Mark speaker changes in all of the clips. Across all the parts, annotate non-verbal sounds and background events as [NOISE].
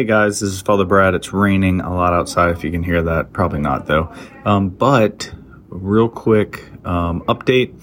Speaker 1: Hey guys, this is Father Brad. It's raining a lot outside if you can hear that. Probably not though. Um, but real quick um, update.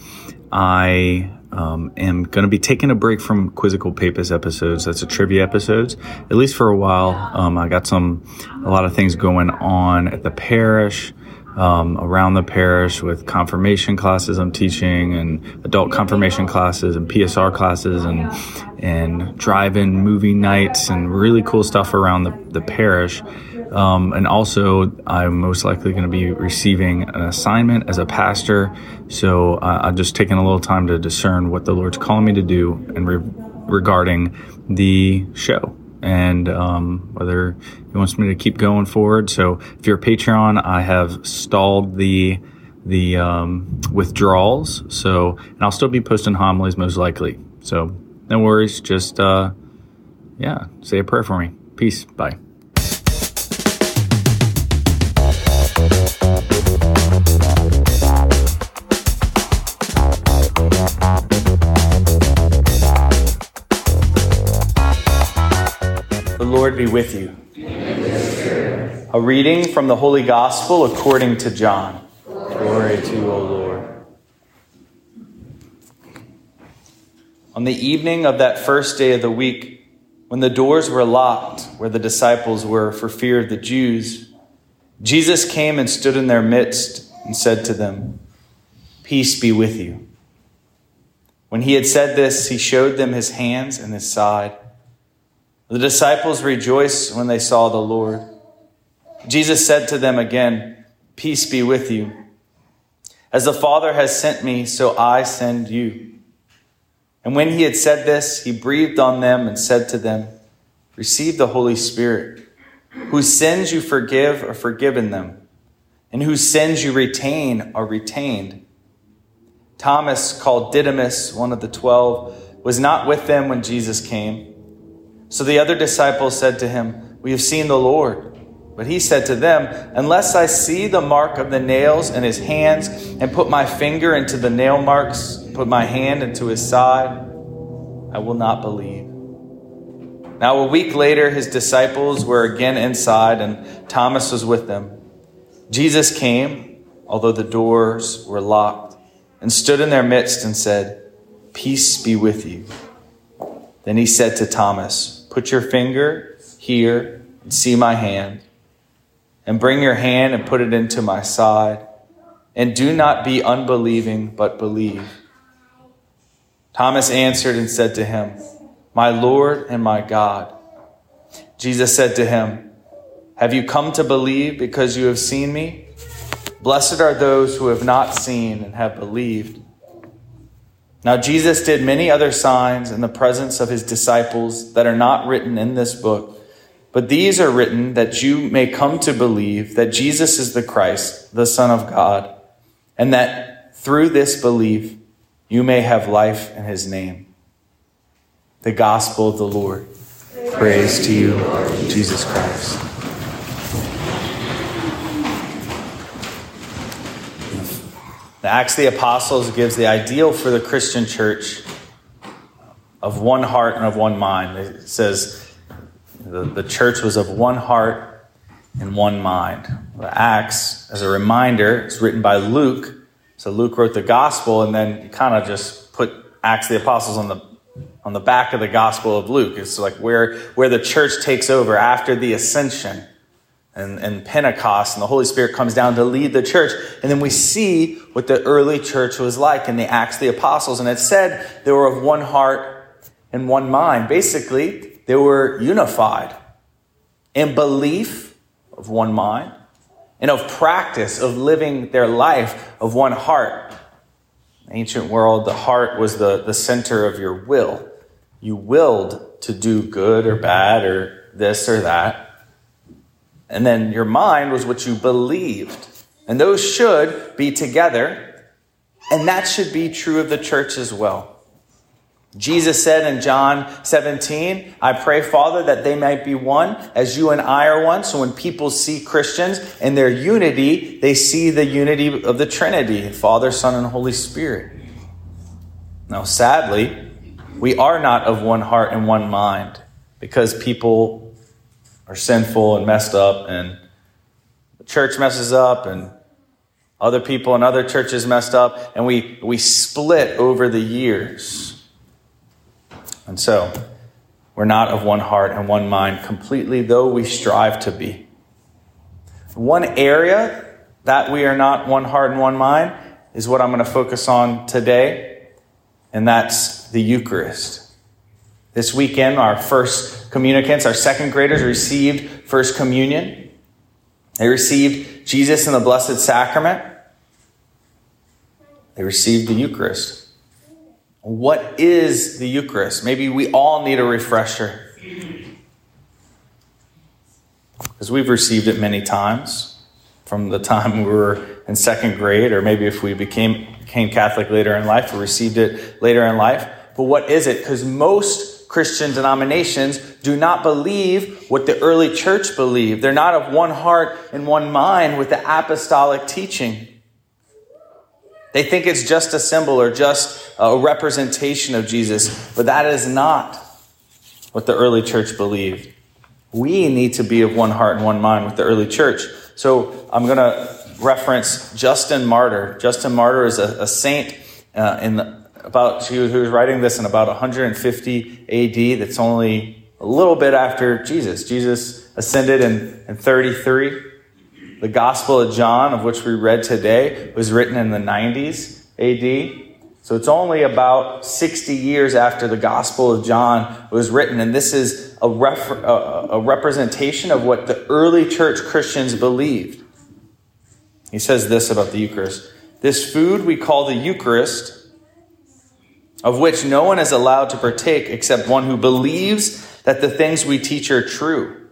Speaker 1: I um, am going to be taking a break from Quizzical Papist episodes. That's a trivia episodes, at least for a while. Um, I got some, a lot of things going on at the parish um, around the parish with confirmation classes I'm teaching and adult confirmation classes and PSR classes and and drive-in movie nights and really cool stuff around the, the parish. Um, and also, I'm most likely going to be receiving an assignment as a pastor. So uh, I'm just taking a little time to discern what the Lord's calling me to do and re- regarding the show and um, whether he wants me to keep going forward. So if you're a Patreon, I have stalled the the um, withdrawals. So and I'll still be posting homilies most likely. So no worries. Just uh, yeah, say a prayer for me. Peace. Bye.
Speaker 2: Be with you. A reading from the Holy Gospel according to John. Glory to you, O Lord. On the evening of that first day of the week, when the doors were locked where the disciples were for fear of the Jews, Jesus came and stood in their midst and said to them, Peace be with you. When he had said this, he showed them his hands and his side. The disciples rejoiced when they saw the Lord. Jesus said to them again, Peace be with you. As the Father has sent me, so I send you. And when he had said this, he breathed on them and said to them, Receive the Holy Spirit. Whose sins you forgive are forgiven them, and whose sins you retain are retained. Thomas, called Didymus, one of the twelve, was not with them when Jesus came. So the other disciples said to him, We have seen the Lord. But he said to them, Unless I see the mark of the nails in his hands, and put my finger into the nail marks, put my hand into his side, I will not believe. Now, a week later, his disciples were again inside, and Thomas was with them. Jesus came, although the doors were locked, and stood in their midst and said, Peace be with you. Then he said to Thomas, Put your finger here and see my hand, and bring your hand and put it into my side. And do not be unbelieving, but believe. Thomas answered and said to him, My Lord and my God. Jesus said to him, Have you come to believe because you have seen me? Blessed are those who have not seen and have believed. Now, Jesus did many other signs in the presence of his disciples that are not written in this book, but these are written that you may come to believe that Jesus is the Christ, the Son of God, and that through this belief you may have life in his name. The Gospel of the Lord. Praise to you, Jesus Christ. The Acts of the Apostles gives the ideal for the Christian church of one heart and of one mind. It says the, the church was of one heart and one mind. The Acts, as a reminder, is written by Luke. So Luke wrote the gospel and then he kind of just put Acts of the Apostles on the on the back of the gospel of Luke. It's like where, where the church takes over after the ascension and, and Pentecost, and the Holy Spirit comes down to lead the church. And then we see what the early church was like in the Acts of the Apostles. And it said they were of one heart and one mind. Basically, they were unified in belief of one mind and of practice of living their life of one heart. ancient world, the heart was the, the center of your will. You willed to do good or bad or this or that. And then your mind was what you believed. And those should be together. And that should be true of the church as well. Jesus said in John 17, I pray, Father, that they might be one as you and I are one. So when people see Christians and their unity, they see the unity of the Trinity Father, Son, and Holy Spirit. Now, sadly, we are not of one heart and one mind because people are sinful and messed up, and the church messes up, and other people in other churches messed up, and we, we split over the years. And so, we're not of one heart and one mind completely, though we strive to be. One area that we are not one heart and one mind is what I'm going to focus on today, and that's the Eucharist. This weekend, our first communicants, our second graders, received First Communion. They received Jesus in the Blessed Sacrament. They received the Eucharist. What is the Eucharist? Maybe we all need a refresher. Because we've received it many times from the time we were in second grade, or maybe if we became, became Catholic later in life, or received it later in life. But what is it? Because most Christian denominations do not believe what the early church believed. They're not of one heart and one mind with the apostolic teaching. They think it's just a symbol or just a representation of Jesus, but that is not what the early church believed. We need to be of one heart and one mind with the early church. So I'm going to reference Justin Martyr. Justin Martyr is a, a saint uh, in the about who was writing this in about 150 AD. That's only a little bit after Jesus. Jesus ascended in, in 33. The Gospel of John, of which we read today, was written in the 90s AD. So it's only about 60 years after the Gospel of John was written, and this is a, a, a representation of what the early church Christians believed. He says this about the Eucharist This food we call the Eucharist of which no one is allowed to partake except one who believes that the things we teach are true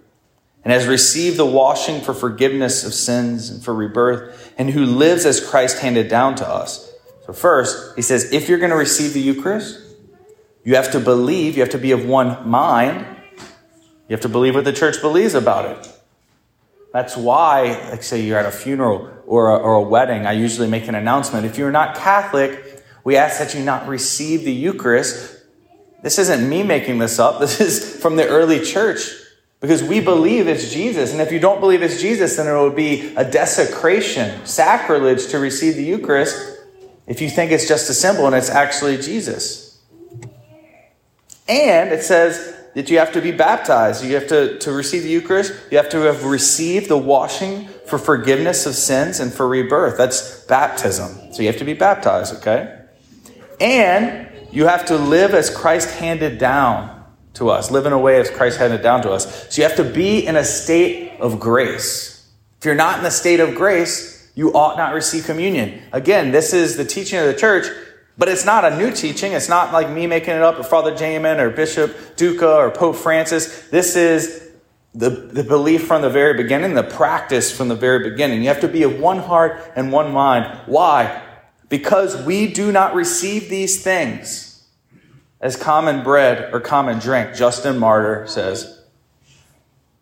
Speaker 2: and has received the washing for forgiveness of sins and for rebirth, and who lives as Christ handed down to us. So, first, he says, if you're going to receive the Eucharist, you have to believe, you have to be of one mind, you have to believe what the church believes about it. That's why, like say you're at a funeral or a, or a wedding, I usually make an announcement. If you're not Catholic, we ask that you not receive the Eucharist. This isn't me making this up. [LAUGHS] This is from the early church because we believe it's Jesus. And if you don't believe it's Jesus, then it would be a desecration, sacrilege to receive the Eucharist if you think it's just a symbol and it's actually Jesus. And it says that you have to be baptized. You have to, to receive the Eucharist, you have to have received the washing for forgiveness of sins and for rebirth. That's baptism. So you have to be baptized, okay? And you have to live as Christ handed down to us, live in a way as Christ handed down to us. So you have to be in a state of grace. If you're not in the state of grace, you ought not receive communion. Again, this is the teaching of the church, but it's not a new teaching. It's not like me making it up or Father Jamin or Bishop Duca or Pope Francis. This is the, the belief from the very beginning, the practice from the very beginning. You have to be of one heart and one mind. Why? Because we do not receive these things as common bread or common drink. Justin Martyr says,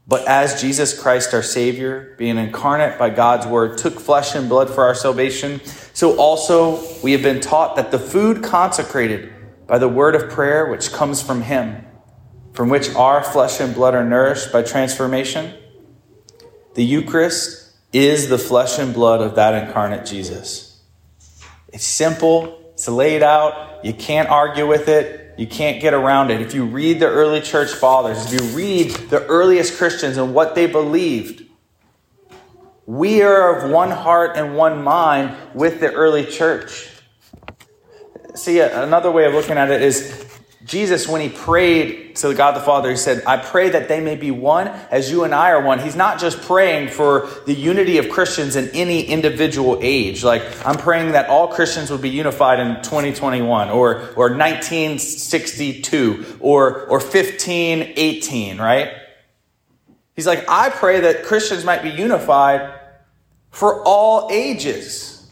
Speaker 2: But as Jesus Christ, our Savior, being incarnate by God's word, took flesh and blood for our salvation, so also we have been taught that the food consecrated by the word of prayer, which comes from Him, from which our flesh and blood are nourished by transformation, the Eucharist is the flesh and blood of that incarnate Jesus. It's simple, it's laid out, you can't argue with it, you can't get around it. If you read the early church fathers, if you read the earliest Christians and what they believed, we are of one heart and one mind with the early church. See, another way of looking at it is Jesus, when he prayed to God the Father, he said, I pray that they may be one as you and I are one. He's not just praying for the unity of Christians in any individual age. Like, I'm praying that all Christians would be unified in 2021 or, or 1962 or, or 1518, right? He's like, I pray that Christians might be unified for all ages,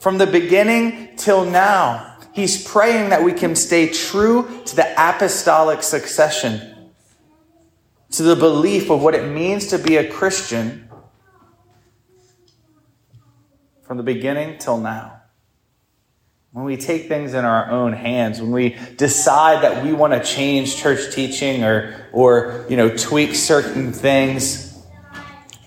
Speaker 2: from the beginning till now. He's praying that we can stay true to the apostolic succession, to the belief of what it means to be a Christian from the beginning till now. when we take things in our own hands, when we decide that we want to change church teaching or, or you know, tweak certain things,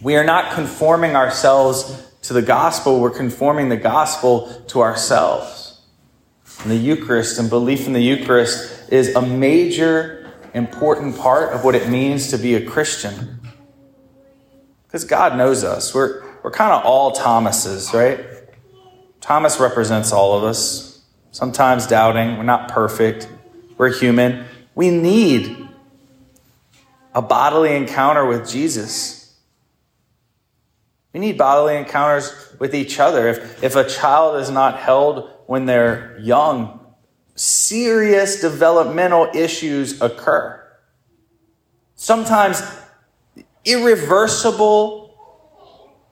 Speaker 2: we are not conforming ourselves to the gospel, we're conforming the gospel to ourselves. And the Eucharist and belief in the Eucharist is a major, important part of what it means to be a Christian. Because God knows us. We're, we're kind of all Thomases, right? Thomas represents all of us, sometimes doubting. We're not perfect. We're human. We need a bodily encounter with Jesus. We need bodily encounters with each other. If, if a child is not held when they're young, serious developmental issues occur. Sometimes irreversible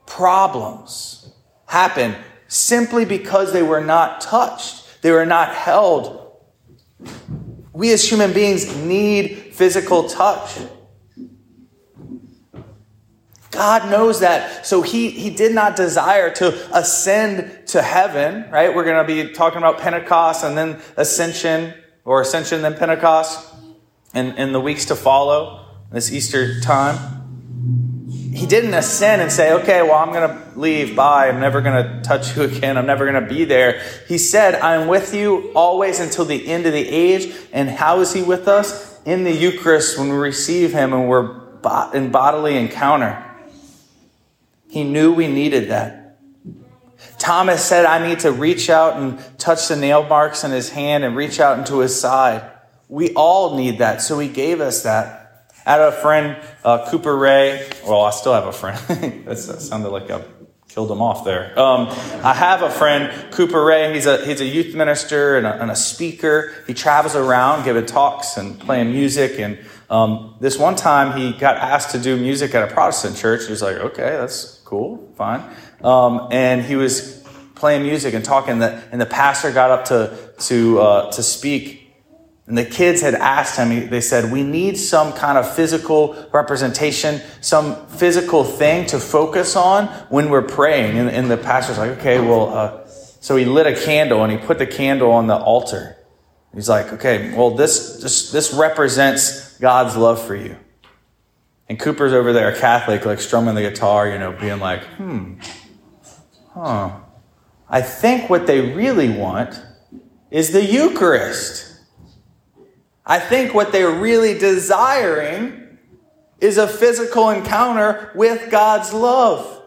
Speaker 2: problems happen simply because they were not touched, they were not held. We as human beings need physical touch. God knows that. So he, he did not desire to ascend to heaven, right? We're going to be talking about Pentecost and then ascension, or ascension, then Pentecost, in, in the weeks to follow, this Easter time he didn't ascend and say, okay, well, I'm going to leave. Bye. I'm never going to touch you [LAUGHS] again. I'm never going to be there. He said, I'm with you always until the end of the age. And how is he with us? In the Eucharist when we receive him and we're in bodily encounter. He knew we needed that. Thomas said, I need to reach out and touch the nail marks in his hand and reach out into his side. We all need that. So he gave us that. I had a friend, uh, Cooper Ray. Well, I still have a friend. [LAUGHS] that sounded like I killed him off there. Um, I have a friend, Cooper Ray. He's a, he's a youth minister and a, and a speaker. He travels around giving talks and playing music. And um, this one time he got asked to do music at a Protestant church. He was like, okay, that's cool, fine. Um, and he was playing music and talking, that, and the pastor got up to, to, uh, to speak and the kids had asked him, they said, We need some kind of physical representation, some physical thing to focus on when we're praying. And, and the pastor's like, Okay, well, uh, so he lit a candle and he put the candle on the altar. He's like, Okay, well, this, this, this represents God's love for you. And Cooper's over there, a Catholic, like strumming the guitar, you know, being like, Hmm, huh. I think what they really want is the Eucharist. I think what they're really desiring is a physical encounter with God's love.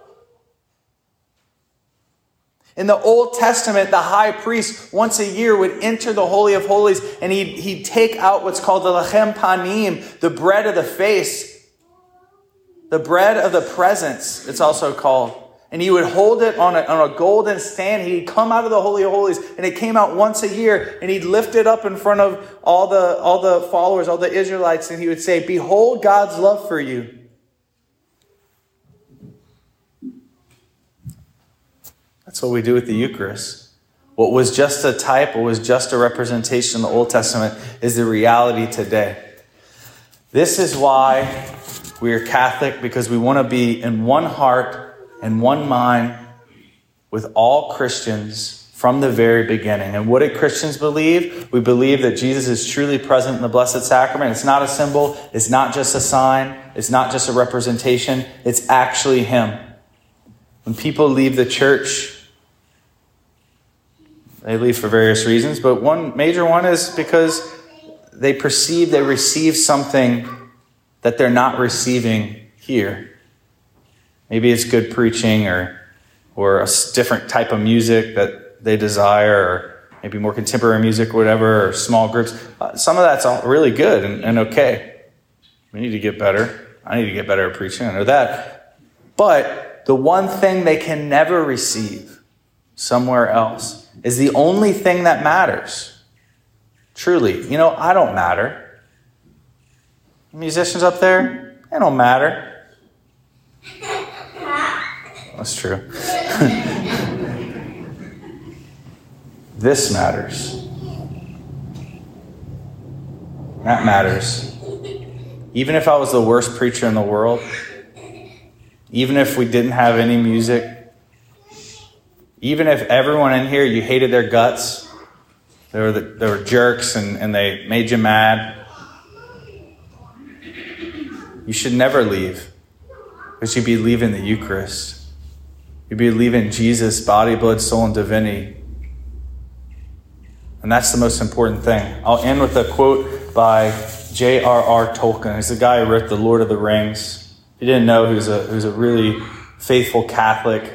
Speaker 2: In the Old Testament, the high priest once a year would enter the Holy of Holies and he'd, he'd take out what's called the lechem panim, the bread of the face, the bread of the presence, it's also called and he would hold it on a, on a golden stand. He'd come out of the Holy of Holies, and it came out once a year, and he'd lift it up in front of all the, all the followers, all the Israelites, and he would say, Behold God's love for you. That's what we do with the Eucharist. What was just a type, what was just a representation in the Old Testament, is the reality today. This is why we are Catholic, because we want to be in one heart and one mind with all Christians from the very beginning. And what did Christians believe? We believe that Jesus is truly present in the Blessed Sacrament. It's not a symbol, it's not just a sign, it's not just a representation, it's actually Him. When people leave the church, they leave for various reasons, but one major one is because they perceive they receive something that they're not receiving here. Maybe it's good preaching or, or a different type of music that they desire, or maybe more contemporary music, or whatever, or small groups. Uh, some of that's all really good and, and okay. We need to get better. I need to get better at preaching. Know that. But the one thing they can never receive somewhere else is the only thing that matters. Truly. You know, I don't matter. Musicians up there, they don't matter. That's true. [LAUGHS] this matters. That matters. Even if I was the worst preacher in the world, even if we didn't have any music, even if everyone in here you hated their guts, they were, the, they were jerks and, and they made you mad. You should never leave because you'd be leaving the Eucharist. You'd be leaving Jesus, body, blood, soul, and divinity. And that's the most important thing. I'll end with a quote by J.R.R. Tolkien. He's the guy who wrote The Lord of the Rings. If you didn't know, he was a, he was a really faithful Catholic.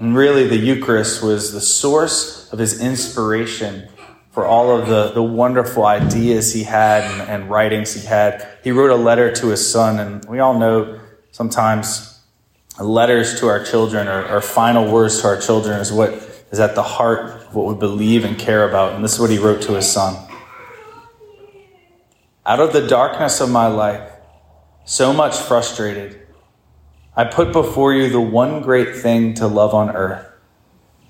Speaker 2: And really, the Eucharist was the source of his inspiration for all of the, the wonderful ideas he had and, and writings he had. He wrote a letter to his son, and we all know sometimes letters to our children or, or final words to our children is what is at the heart of what we believe and care about. And this is what he wrote to his son. Out of the darkness of my life, so much frustrated, I put before you the one great thing to love on earth,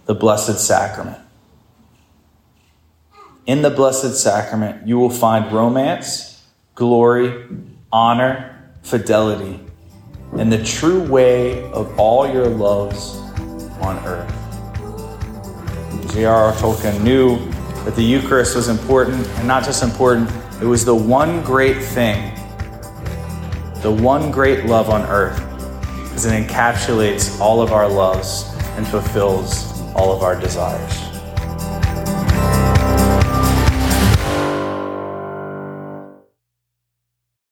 Speaker 2: the Blessed Sacrament. In the Blessed Sacrament, you will find romance, glory, honor, fidelity, and the true way of all your loves on earth. J.R.R. Tolkien knew that the Eucharist was important, and not just important, it was the one great thing, the one great love on earth, because it encapsulates all of our loves and fulfills all of our desires.